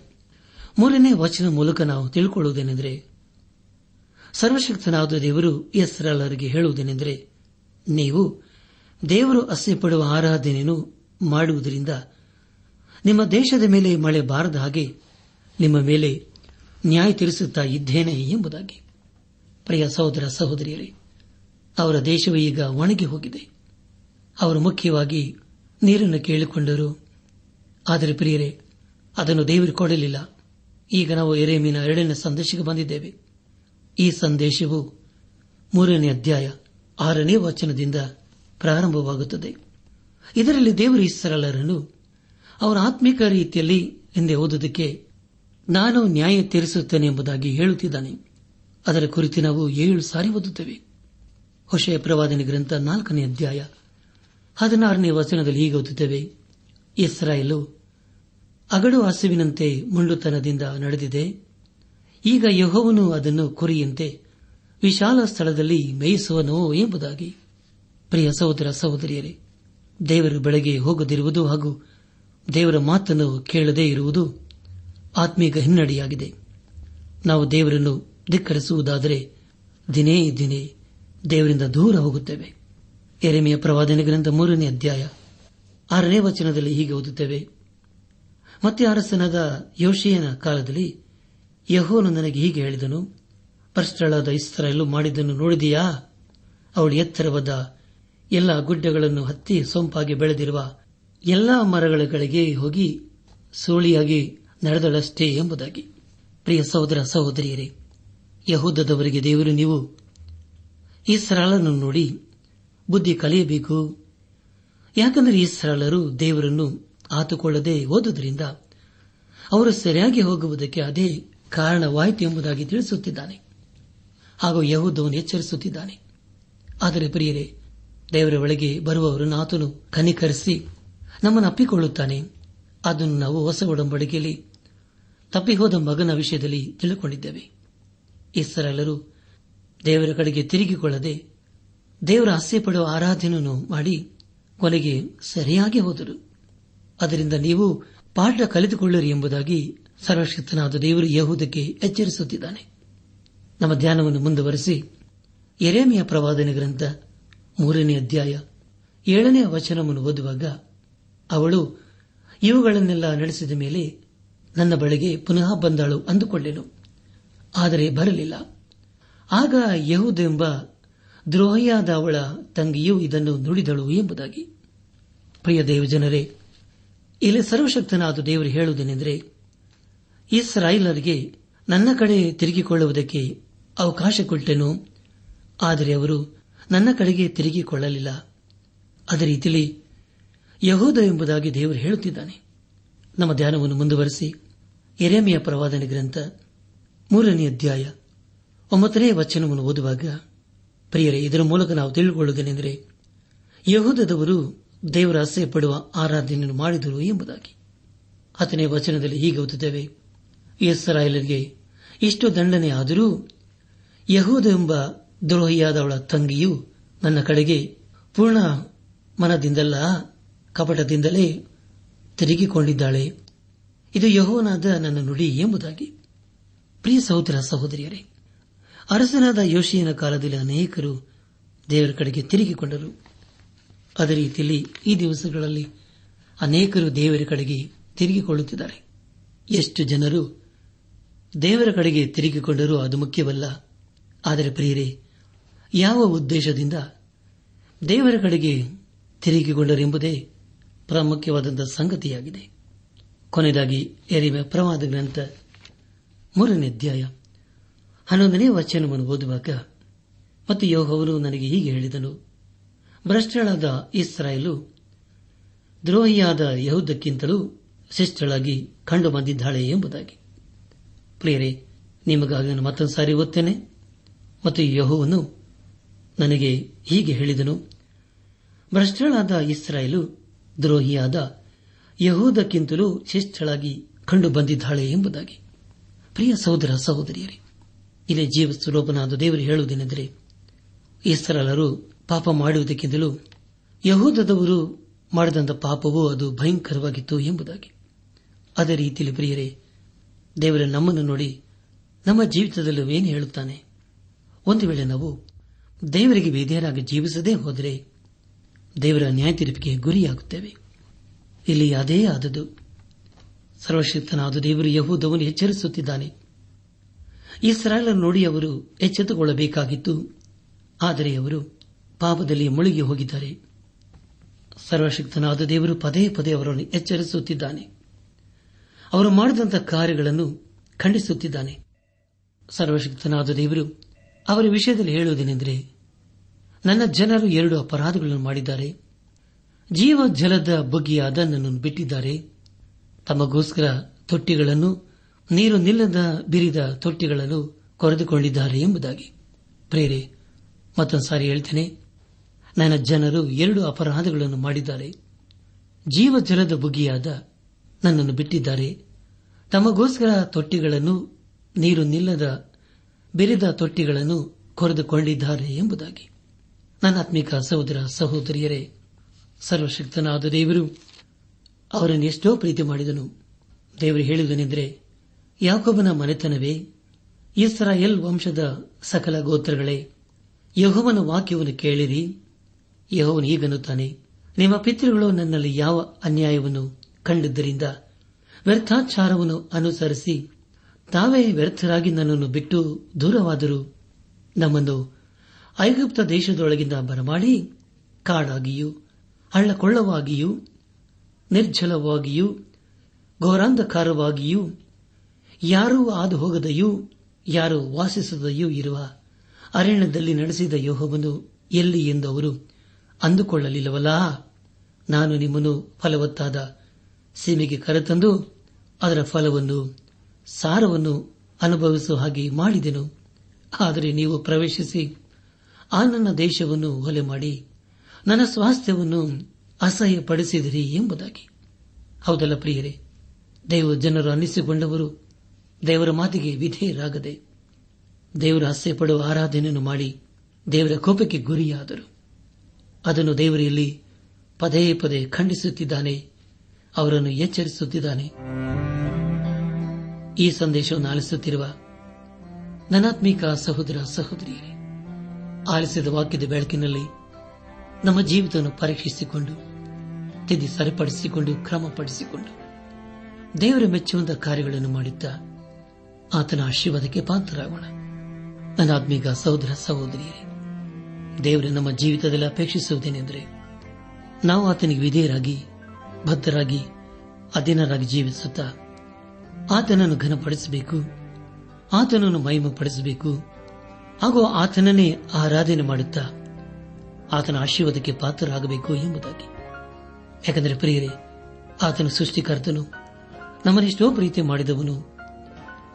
ಮೂರನೇ ವಚನ ಮೂಲಕ ನಾವು ತಿಳ್ಕೊಳ್ಳುವುದೇನೆಂದರೆ, ಸರ್ವಶಕ್ತನಾದ ದೇವರು ಇಸ್ರಾಲರಿಗೆ ಹೇಳುವುದೇನೆಂದರೆ, ನೀವು ದೇವರು ಅಸೆಪಡುವ ಆರಾಧನೆಯನ್ನು ಮಾಡುವುದರಿಂದ ನಿಮ್ಮ ದೇಶದ ಮೇಲೆ ಮಳೆ ಬಾರದ ಹಾಗೆ ನಿಮ್ಮ ಮೇಲೆ ನ್ಯಾಯ ತೀರಿಸುತ್ತಾ ಇದ್ದೇನೆ ಎಂಬುದಾಗಿ. ಪ್ರಿಯ ಸಹೋದರ ಸಹೋದರಿಯರೇ, ಅವರ ದೇಶವು ಈಗ ಒಣಗಿ ಹೋಗಿದೆ. ಅವರು ಮುಖ್ಯವಾಗಿ ನೀರನ್ನು ಕೇಳಿಕೊಂಡರು. ಆದರೆ ಪ್ರಿಯರೇ, ಅದನ್ನು ದೇವರು ಕೊಡಲಿಲ್ಲ. ಈಗ ನಾವು ಎರೇಮಿನ ಎರಡನೇ ಸಂದೇಶಕ್ಕೆ ಬಂದಿದ್ದೇವೆ. ಈ ಸಂದೇಶವು ಮೂರನೇ ಅಧ್ಯಾಯ ಆರನೇ ವಚನದಿಂದ ಪ್ರಾರಂಭವಾಗುತ್ತದೆ. ಇದರಲ್ಲಿ ದೇವರು ಇಸ್ಸರಳರನ್ನು ಅವರ ಆತ್ಮಿಕ ರೀತಿಯಲ್ಲಿ ಹಿಂದೆ ಓದುವುದಕ್ಕೆ ನಾನು ನ್ಯಾಯ ತೀರಿಸುತ್ತೇನೆ ಎಂಬುದಾಗಿ ಹೇಳುತ್ತಿದ್ದಾನೆ. ಅದರ ಕುರಿತು ನಾವು ಏಳು ಸಾರಿ ಓದುತ್ತೇವೆ. ಹೊಶೆಯ ಪ್ರವಾದನೆ ಗ್ರಂಥ ನಾಲ್ಕನೇ ಅಧ್ಯಾಯ ಹದಿನಾರನೇ ವಚನದಲ್ಲಿ ಹೀಗೆ ಓದುತ್ತೇವೆ. ಇಸ್ರಾಯೇಲು, ಅಗಡು ಹಸುವಿನಂತೆ ಮುಂಡುತನದಿಂದ ನಡೆದಿದೆ. ಈಗ ಯಹೋವನು ಅದನ್ನು ಕುರಿಯಂತೆ ವಿಶಾಲ ಸ್ಥಳದಲ್ಲಿ ಮೇಯಿಸುವನು ಎಂಬುದಾಗಿ. ಪ್ರಿಯ ಸಹೋದರ ಸಹೋದರಿಯರೇ, ದೇವರು ಬೆಳಗ್ಗೆ ಹೋಗದಿರುವುದು ಹಾಗೂ ದೇವರ ಮಾತನ್ನು ಕೇಳದೇ ಇರುವುದು ಆತ್ಮೀಗ ಹಿನ್ನಡೆಯಾಗಿದೆ. ನಾವು ದೇವರನ್ನು ಧಿಕ್ಕರಿಸುವುದಾದರೆ ದಿನೇ ದಿನೇ ದೇವರಿಂದ ದೂರ ಹೋಗುತ್ತೇವೆ. ಎರೆಮೆಯ ಪ್ರವಾದನೆ ಗ್ರಂಥ ಮೂರನೇ ಅಧ್ಯಾಯ ಆರನೇ ವಚನದಲ್ಲಿ ಹೀಗೆ ಓದುತ್ತೇವೆ. ಮತ್ತೆ ಅರಸನಾದ ಯೋಶಿಯನ ಕಾಲದಲ್ಲಿ ಯಹೋನು ನನಗೆ ಹೀಗೆ ಹೇಳಿದನು ಪರ್ಸ್ಥಳಾದ ಇಸ್ರಾಯಲು ಮಾಡಿದ್ದನ್ನು ನೋಡಿದೆಯಾ? ಅವಳು ಎತ್ತರವಾದ ಎಲ್ಲ ಗುಡ್ಡಗಳನ್ನು ಹತ್ತಿ ಸೊಂಪಾಗಿ ಬೆಳೆದಿರುವ ಎಲ್ಲಾ ಮರಗಳಿಗೆ ಹೋಗಿ ಸೋಳಿಯಾಗಿ ನಡೆದಳಷ್ಟೇ ಎಂಬುದಾಗಿ. ಪ್ರಿಯ ಸಹೋದರ ಸಹೋದರಿಯರೇ ಯಹೂದದವರಿಗೆ ದೇವರು, ನೀವು ಈ ಸರಳನ್ನು ನೋಡಿ ಬುದ್ಧಿ ಕಲಿಯಬೇಕು. ಯಾಕಂದರೆ ಈ ಸರಳರು ದೇವರನ್ನು ಆತುಕೊಳ್ಳದೆ ಓದುವುದರಿಂದ ಅವರು ಸರಿಯಾಗಿ ಹೋಗುವುದಕ್ಕೆ ಅದೇ ಕಾರಣವಾಯಿತು ಎಂಬುದಾಗಿ ತಿಳಿಸುತ್ತಿದ್ದಾನೆ. ಹಾಗೂ ಯಹೂದವನ್ನು ಎಚ್ಚರಿಸುತ್ತಿದ್ದಾನೆ. ಆದರೆ ಪ್ರಿಯರೇ, ದೇವರ ಒಳಗೆ ಬರುವವರನ್ನು ಆತನು ಕನಿಕರಿಸಿ ನಮ್ಮನ್ನು ಅಪ್ಪಿಕೊಳ್ಳುತ್ತಾನೆ. ಅದನ್ನು ನಾವು ಹೊಸ ಒಡಂಬಡಿಕೆಯಲ್ಲಿ ತಪ್ಪಿಹೋದ ಮಗನ ವಿಷಯದಲ್ಲಿ ತಿಳಿದುಕೊಂಡಿದ್ದೇವೆ ಇಸ್ರಾಯೇಲರು ದೇವರ ಕಡೆಗೆ ತಿರುಗಿಕೊಳ್ಳದೆ ದೇವರ ಆಸೆ ಪಡುವ ಆರಾಧನೆಯನ್ನು ಮಾಡಿ ಕೊನೆಗೆ ಸರಿಯಾಗಿ ಹೋದರು. ಅದರಿಂದ ನೀವು ಪಾಠ ಕಲಿತುಕೊಳ್ಳಿರಿ ಎಂಬುದಾಗಿ ಸರ್ವಶಕ್ತನಾದ ದೇವರು ಯಹೂದಕ್ಕೆ ಎಚ್ಚರಿಸುತ್ತಿದ್ದಾನೆ. ನಮ್ಮ ಧ್ಯಾನವನ್ನು ಮುಂದುವರೆಸಿ ಎರೇಮಿಯ ಪ್ರವಾದನೆ ಗ್ರಂಥ ಮೂರನೇ ಅಧ್ಯಾಯ ಏಳನೇ ವಚನವನ್ನು ಓದುವಾಗ ಅವಳು ಇವುಗಳನ್ನೆಲ್ಲ ನಡೆಸಿದ ಮೇಲೆ ನನ್ನ ಬಳಿಗೆ ಪುನಃ ಬಂದಾಳು ಅಂದುಕೊಂಡೆನು. ಆದರೆ ಬರಲಿಲ್ಲ. ಆಗ ಯಹುದೆಂಬ ದ್ರೋಹಿಯಾದ ಅವಳ ತಂಗಿಯೂ ಇದನ್ನು ನುಡಿದಳು ಎಂಬುದಾಗಿ. ಪ್ರಿಯ ದೇವಜನರೇ, ಇಲ್ಲಿ ಸರ್ವಶಕ್ತನಾದ ದೇವರು ಹೇಳುವುದೇನೆಂದರೆ, ಇಸ್ರಾಯಿಲರಿಗೆ ನನ್ನ ಕಡೆ ತಿರುಗಿಕೊಳ್ಳುವುದಕ್ಕೆ ಅವಕಾಶ ಕೊಟ್ಟೆನು, ಆದರೆ ಅವರು ನನ್ನ ಕಡೆಗೆ ತಿರುಗಿಕೊಳ್ಳಲಿಲ್ಲ. ಅದೇ ರೀತಿಯಲ್ಲಿ ಯಹೋದ ಎಂಬುದಾಗಿ ದೇವರು ಹೇಳುತ್ತಿದ್ದಾನೆ. ನಮ್ಮ ಧ್ಯಾನವನ್ನು ಮುಂದುವರೆಸಿ ಎರೆಮೆಯ ಪ್ರವಾದನೆ ಗ್ರಂಥ ಮೂರನೇ ಅಧ್ಯಾಯ, ಒಂಬತ್ತನೇ ವಚನವನ್ನು ಓದುವಾಗ, ಪ್ರಿಯರೇ, ಇದರ ಮೂಲಕ ನಾವು ತಿಳಿದುಕೊಳ್ಳುವುದೇನೆಂದರೆ, ಯಹೂದದವರು ದೇವರ ಅಸಹ್ಯ ಪಡುವ ಆರಾಧನೆಯನ್ನು ಮಾಡಿದರು ಎಂಬುದಾಗಿ. ಹತ್ತನೇ ವಚನದಲ್ಲಿ ಹೀಗೆ ಓದುತ್ತೇವೆ, ಇಸ್ರಾಯೇಲರಿಗೆ ಇಷ್ಟು ದಂಡನೆ ಆದರೂ, ಯಹೂದ ಎಂಬ ದ್ರೋಹಿಯಾದವಳ ತಂಗಿಯು ನನ್ನ ಕಡೆಗೆ ಪೂರ್ಣ ಮನದಿಂದಲ್ಲ, ಕಪಟದಿಂದಲೇ ತಿರುಗಿಕೊಂಡಿದ್ದಾಳೆ. ಇದು ಯಹೋನಾದ ನನ್ನ ನುಡಿ ಎಂಬುದಾಗಿ. ಪ್ರಿಯ ಸಹೋದರ ಸಹೋದರಿಯರೇ, ಅರಸನಾದ ಯೋಶಿಯನ ಕಾಲದಲ್ಲಿ ಅನೇಕರು ದೇವರ ಕಡೆಗೆ ತಿರುಗಿಕೊಂಡರು. ಅದೇ ರೀತಿಯಲ್ಲಿ ಈ ದಿವಸಗಳಲ್ಲಿ ಅನೇಕರು ದೇವರ ಕಡೆಗೆ ತಿರುಗಿಕೊಳ್ಳುತ್ತಿದ್ದಾರೆ. ಎಷ್ಟು ಜನರು ದೇವರ ಕಡೆಗೆ ತಿರುಗಿಕೊಂಡರೂ ಅದು ಮುಖ್ಯವಲ್ಲ. ಆದರೆ ಪ್ರಿಯರೇ, ಯಾವ ಉದ್ದೇಶದಿಂದ ದೇವರ ಕಡೆಗೆ ತಿರುಗಿಕೊಂಡರೆಂಬುದೇ ಪ್ರಾಮುಖ್ಯವಾದಂತಹ ಸಂಗತಿಯಾಗಿದೆ. ಕೊನೆಯದಾಗಿ ಎರಿಮೆ ಪ್ರವಾದ ಗ್ರಂಥ ಮೂರನೇ ಅಧ್ಯಾಯ. ಹನ್ನೊಂದನೇ ವಚನವನ್ನು ಓದುವಾಗ ಮತ್ತು ಯೋಹವನು ನನಗೆ ಹೀಗೆ ಹೇಳಿದನು, ಭ್ರಷ್ಟಳಾದ ಇಸ್ರಾಯೇಲು, ದ್ರೋಹಿಯಾದ ಯಹುದಕ್ಕಿಂತಲೂ ಶಿಷ್ಟಳಾಗಿ ಕಂಡು ಬಂದಿದ್ದಾಳೆ ಎಂಬುದಾಗಿ. ಪ್ರಿಯರೇ, ನಿಮಗಾಗಿ ನಾನು ಮತ್ತೊಂದು ಸಾರಿ ಓದ್ತೇನೆ ಮತ್ತು ಯಹುವನು ನನಗೆ ಹೀಗೆ ಹೇಳಿದನು, ಭ್ರಷ್ಟಳಾದ ಇಸ್ರಾಯೇಲು, ದ್ರೋಹಿಯಾದ ಯಹೂದಕ್ಕಿಂತಲೂ ಶಿಷ್ಟಳಾಗಿ ಕಂಡು ಬಂದಿದ್ದಾಳೆ ಎಂಬುದಾಗಿ. ಪ್ರಿಯ ಸಹೋದರ, ಸಹೋದರಿಯರೇ, ಇಲ್ಲಿ ಜೀವ ಸ್ವರೂಪನಾದ ದೇವರು ಹೇಳುವುದೇನೆಂದರೆ ಇಸ್ರಾಲರು ಪಾಪ ಮಾಡುವುದಕ್ಕಿಂತಲೂ ಯಹೂದದವರು ಮಾಡಿದಂಥ ಪಾಪವೂ ಅದು ಭಯಂಕರವಾಗಿತ್ತು ಎಂಬುದಾಗಿ. ಅದೇ ರೀತಿಯಲ್ಲಿ ಪ್ರಿಯರೇ, ದೇವರ ನಮ್ಮನ್ನು ನೋಡಿ ನಮ್ಮ ಜೀವಿತದಲ್ಲೂ ಏನು ಹೇಳುತ್ತಾನೆ? ಒಂದು ವೇಳೆ ನಾವು ದೇವರಿಗೆ ವಿಧೇಯರಾಗಿ ಜೀವಿಸದೇ ಹೋದರೆ ದೇವರ ನ್ಯಾಯ ತೀರ್ಪಿಗೆ ಗುರಿಯಾಗುತ್ತೇವೆ. ಇಲ್ಲಿ ಅದೇ ಆದದು ಸರ್ವಶಕ್ತನಾದ ದೇವರು ಯಹೂದವನ್ನು ಎಚ್ಚರಿಸುತ್ತಿದ್ದಾನೆ. ಇಸ್ರಾಯೇಲ್ ನೋಡಿ ಅವರು ಎಚ್ಚೆತ್ತುಕೊಳ್ಳಬೇಕಾಗಿತ್ತು. ಆದರೆ ಅವರು ಪಾಪದಲ್ಲಿ ಮುಳುಗಿ ಹೋಗಿದ್ದಾರೆ. ಸರ್ವಶಕ್ತನಾದ ದೇವರು ಪದೇ ಪದೇ ಅವರನ್ನು ಎಚ್ಚರಿಸುತ್ತಿದ್ದಾನೆ. ಅವರು ಮಾಡಿದಂತಹ ಕಾರ್ಯಗಳನ್ನು ಖಂಡಿಸುತ್ತಿದ್ದಾನೆ. ಸರ್ವಶಕ್ತನಾದ ದೇವರು ಅವರ ವಿಷಯದಲ್ಲಿ ಹೇಳುವುದೇನೆಂದರೆ, ನನ್ನ ಜನರು ಎರಡು ಅಪರಾಧಗಳನ್ನು ಮಾಡಿದ್ದಾರೆ. ಜೀವ ಜಲದ ಬಗ್ಗೆಯಾದ ನನ್ನನ್ನು ಬಿಟ್ಟಿದ್ದಾರೆ. ತಮಗೋಸ್ಕರ ತೊಟ್ಟಿಗಳನ್ನು, ನೀರು ನಿಲ್ಲದ ಬಿರಿದ ತೊಟ್ಟಿಗಳನ್ನು ಕೊರೆದುಕೊಂಡಿದ್ದಾರೆ ಎಂಬುದಾಗಿ. ಪ್ರೇರೆ, ಮತ್ತೊಂದು ಸಾರಿ ಹೇಳ್ತೇನೆ, ನನ್ನ ಜನರು ಎರಡು ಅಪರಾಧಗಳನ್ನು ಮಾಡಿದ್ದಾರೆ. ಜೀವ ಜಲದ ಬುಗ್ಗಿಯಾದ ನನ್ನನ್ನು ಬಿಟ್ಟಿದ್ದಾರೆ. ತಮಗೋಸ್ಕರ ತೊಟ್ಟಿಗಳನ್ನು, ನೀರು ನಿಲ್ಲದ ಬಿರಿದ ತೊಟ್ಟಿಗಳನ್ನು ಕೊರೆದುಕೊಂಡಿದ್ದಾರೆ ಎಂಬುದಾಗಿ. ನನ್ನ ಆತ್ಮಿಕ ಸಹೋದರ ಸಹೋದರಿಯರೇ, ಸರ್ವಶಕ್ತನಾದ ದೇವರು ಅವರನ್ನು ಎಷ್ಟೋ ಪ್ರೀತಿ ಮಾಡಿದನು. ದೇವರು ಹೇಳುವುದನೆಂದರೆ ಯಾಕೊಬ್ಬನ ಮನೆತನವೇ, ಇಸ್ರಾಯೇಲ್ ವಂಶದ ಸಕಲ ಗೋತ್ರಗಳೇ, ಯಹೋವನ ವಾಕ್ಯವನ್ನು ಕೇಳಿರಿ. ಯಹೋವನು ಈಗನ್ನುತ್ತಾನೆ ನಿಮ್ಮ ಪಿತೃಗಳು ನನ್ನಲ್ಲಿ ಯಾವ ಅನ್ಯಾಯವನ್ನು ಕಂಡಿದ್ದರಿಂದ, ವ್ಯರ್ಥಾಚಾರವನ್ನು ಅನುಸರಿಸಿ, ತಾವೇ ವ್ಯರ್ಥರಾಗಿ ನನ್ನನ್ನು ಬಿಟ್ಟು ದೂರವಾದರು, ನಮ್ಮನ್ನು ಐಗುಪ್ತ ದೇಶದೊಳಗಿಂದ ಬರಮಾಡಿ, ಕಾಡಾಗಿಯೂ, ಹಳ್ಳಕೊಳ್ಳವಾಗಿಯೂ ನಿರ್ಜಲವಾಗಿಯೂ, ಘೋರಾಂಧಕಾರವಾಗಿಯೂ, ಯಾರೂ ಆದು ಹೋಗದೆಯೂ ಯಾರು ವಾಸಿಸದೆಯೂ ಇರುವ ಅರಣ್ಯದಲ್ಲಿ ನಡೆಸಿದ ಯೋಹವನ್ನು ಎಲ್ಲಿ ಎಂದು ಅವರು ಅಂದುಕೊಳ್ಳಲಿಲ್ಲವಲ್ಲ? ನಾನು ನಿಮ್ಮನ್ನು ಫಲವತ್ತಾದ ಸೀಮೆಗೆ ಕರೆತಂದು ಅದರ ಫಲವನ್ನು, ಸಾರವನ್ನು ಅನುಭವಿಸುವ ಹಾಗೆ ಮಾಡಿದೆನು. ಆದರೆ ನೀವು ಪ್ರವೇಶಿಸಿ ಆ ನನ್ನ ದೇಶವನ್ನು ಹೊಲೆ ಮಾಡಿ ನನ್ನ ಸ್ವಾಸ್ಥ್ಯವನ್ನು ಅಸಹ್ಯ ಪಡಿಸಿದಿರಿ ಎಂಬುದಾಗಿ. ಹೌದಲ್ಲ ಪ್ರಿಯರೇ, ದೇವ ಜನರು ಅನ್ನಿಸಿಕೊಂಡವರು ದೇವರ ಮಾತಿಗೆ ವಿಧೇಯರಾಗದೆ, ದೇವರ ಅಸಹ್ಯಪಡುವ ಆರಾಧನೆಯನ್ನು ಮಾಡಿ ದೇವರ ಕೋಪಕ್ಕೆ ಗುರಿಯಾದರು. ಅದನ್ನು ದೇವರಲ್ಲಿ ಪದೇ ಪದೇ ಖಂಡಿಸುತ್ತಿದ್ದಾನೆ, ಅವರನ್ನು ಎಚ್ಚರಿಸುತ್ತಿದ್ದಾನೆ. ಈ ಸಂದೇಶವನ್ನು ಆಲಿಸುತ್ತಿರುವ ನನಾತ್ಮಿಕ ಸಹೋದರ ಸಹೋದರಿಯರೇ, ಆಲಿಸಿದ ವಾಕ್ಯದ ಬೆಳಕಿನಲ್ಲಿ ನಮ್ಮ ಜೀವಿತವನ್ನು ಪರೀಕ್ಷಿಸಿಕೊಂಡು ತಿದ್ದಿ ಸರಿಪಡಿಸಿಕೊಂಡು, ಕ್ರಮಪಡಿಸಿಕೊಂಡು ದೇವರ ಮೆಚ್ಚುವಂತ ಕಾರ್ಯಗಳನ್ನು ಮಾಡುತ್ತಾ ಆತನ ಆಶೀರ್ವಾದಕ್ಕೆ ಪಾತ್ರರಾಗೋಣ. ನನ್ನಾತ್ಮೀಕ ಸಹೋದರ ಸಹೋದರಿಯರೇ, ದೇವರು, ನಮ್ಮ ಜೀವಿತದಲ್ಲಿ ಅಪೇಕ್ಷಿಸುವುದೇನೆಂದರೆ ನಾವು ಆತನಿಗೆ ವಿಧೇಯರಾಗಿ ಭದ್ರರಾಗಿ ಅಧೀನರಾಗಿ ಜೀವಿಸುತ್ತಾ ಆತನನ್ನು ಘನಪಡಿಸಬೇಕು, ಆತನನ್ನು ಮಹಿಮಪಡಿಸಬೇಕು, ಹಾಗೂ ಆತನನ್ನೇ ಆರಾಧನೆ ಮಾಡುತ್ತಾ ಆತನ ಆಶೀರ್ವಾದಕ್ಕೆ ಪಾತ್ರರಾಗಬೇಕು ಎಂಬುದಾಗಿ. ಯಾಕೆಂದರೆ ಪ್ರಿಯರೇ, ಆತನು ಸೃಷ್ಟಿಕರ್ತನು ನಮ್ಮನ್ನೆಷ್ಟೋ ಪ್ರೀತಿ ಮಾಡಿದವನು.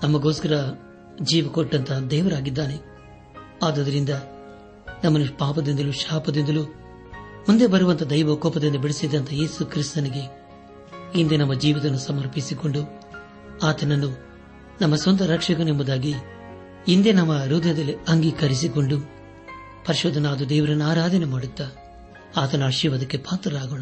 ನಮಗೋಸ್ಕರ ಜೀವ ಕೊಟ್ಟಂತಹ ದೇವರಾಗಿದ್ದಾನೆ. ಆದುದರಿಂದ ನಮ್ಮನ್ನು ಪಾಪದಿಂದಲೂ ಶಾಪದಿಂದಲೂ ಮುಂದೆ ಬರುವಂತಹ ದೈವ ಕೋಪದಿಂದ ಬಿಡಿಸಿದಂತಹ ಯೇಸು ಕ್ರಿಸ್ತನಿಗೆ ಹಿಂದೆ ನಮ್ಮ ಜೀವಿತವನ್ನು ಸಮರ್ಪಿಸಿಕೊಂಡು ಆತನನ್ನು ನಮ್ಮ ಸ್ವಂತ ರಕ್ಷಕನೆಂಬುದಾಗಿ ಹಿಂದೆ ನಮ್ಮ ಹೃದಯದಲ್ಲಿ ಅಂಗೀಕರಿಸಿಕೊಂಡು ಪರಿಶೋಧನಾದ ದೇವರನ್ನು ಆರಾಧನೆ ಮಾಡುತ್ತಾ ಆತನ ಆಶೀರ್ವಾದಕ್ಕೆ ಪಾತ್ರರಾಗೋಣ.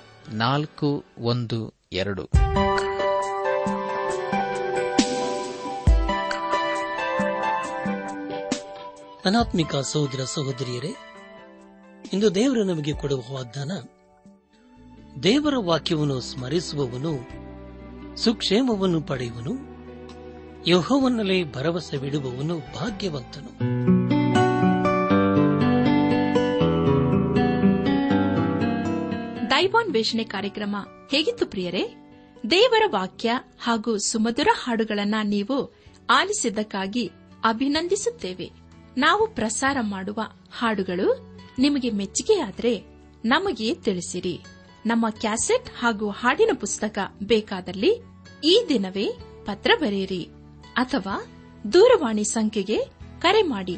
ನಾಲ್ಕು, ಒಂದು, ಎರಡು. ಅನಾತ್ಮಿಕ ಸಹೋದರ ಸಹೋದರಿಯರೇ, ಇಂದು ದೇವರು ನಮಗೆ ಕೊಡುವ ವಾಗ್ದಾನ, ದೇವರ ವಾಕ್ಯವನ್ನು ಸ್ಮರಿಸುವವನು, ಸುಕ್ಷೇಮವನ್ನು ಪಡೆಯುವನು ಯೋಹವನ್ನಲ್ಲಿ ಭರವಸೆ ಬಿಡುವವನು ಭಾಗ್ಯವಂತನು. ದೈವಾನ್ ವೇಷಣೆ ಕಾರ್ಯಕ್ರಮ ಹೇಗಿತ್ತು ಪ್ರಿಯರೇ? ದೇವರ ವಾಕ್ಯ ಹಾಗೂ ಸುಮಧುರ ಹಾಡುಗಳನ್ನು ನೀವು ಆಲಿಸಿದ್ದಕ್ಕಾಗಿ ಅಭಿನಂದಿಸುತ್ತೇವೆ. ನಾವು ಪ್ರಸಾರ ಮಾಡುವ ಹಾಡುಗಳು ನಿಮಗೆ ಮೆಚ್ಚುಗೆಯಾದರೆ ನಮಗೆ ತಿಳಿಸಿರಿ. ನಮ್ಮ ಕ್ಯಾಸೆಟ್ ಹಾಗೂ ಹಾಡಿನ ಪುಸ್ತಕ ಬೇಕಾದಲ್ಲಿ ಈ ದಿನವೇ ಪತ್ರ ಬರೆಯಿರಿ ಅಥವಾ ದೂರವಾಣಿ ಸಂಖ್ಯೆಗೆ ಕರೆ ಮಾಡಿ.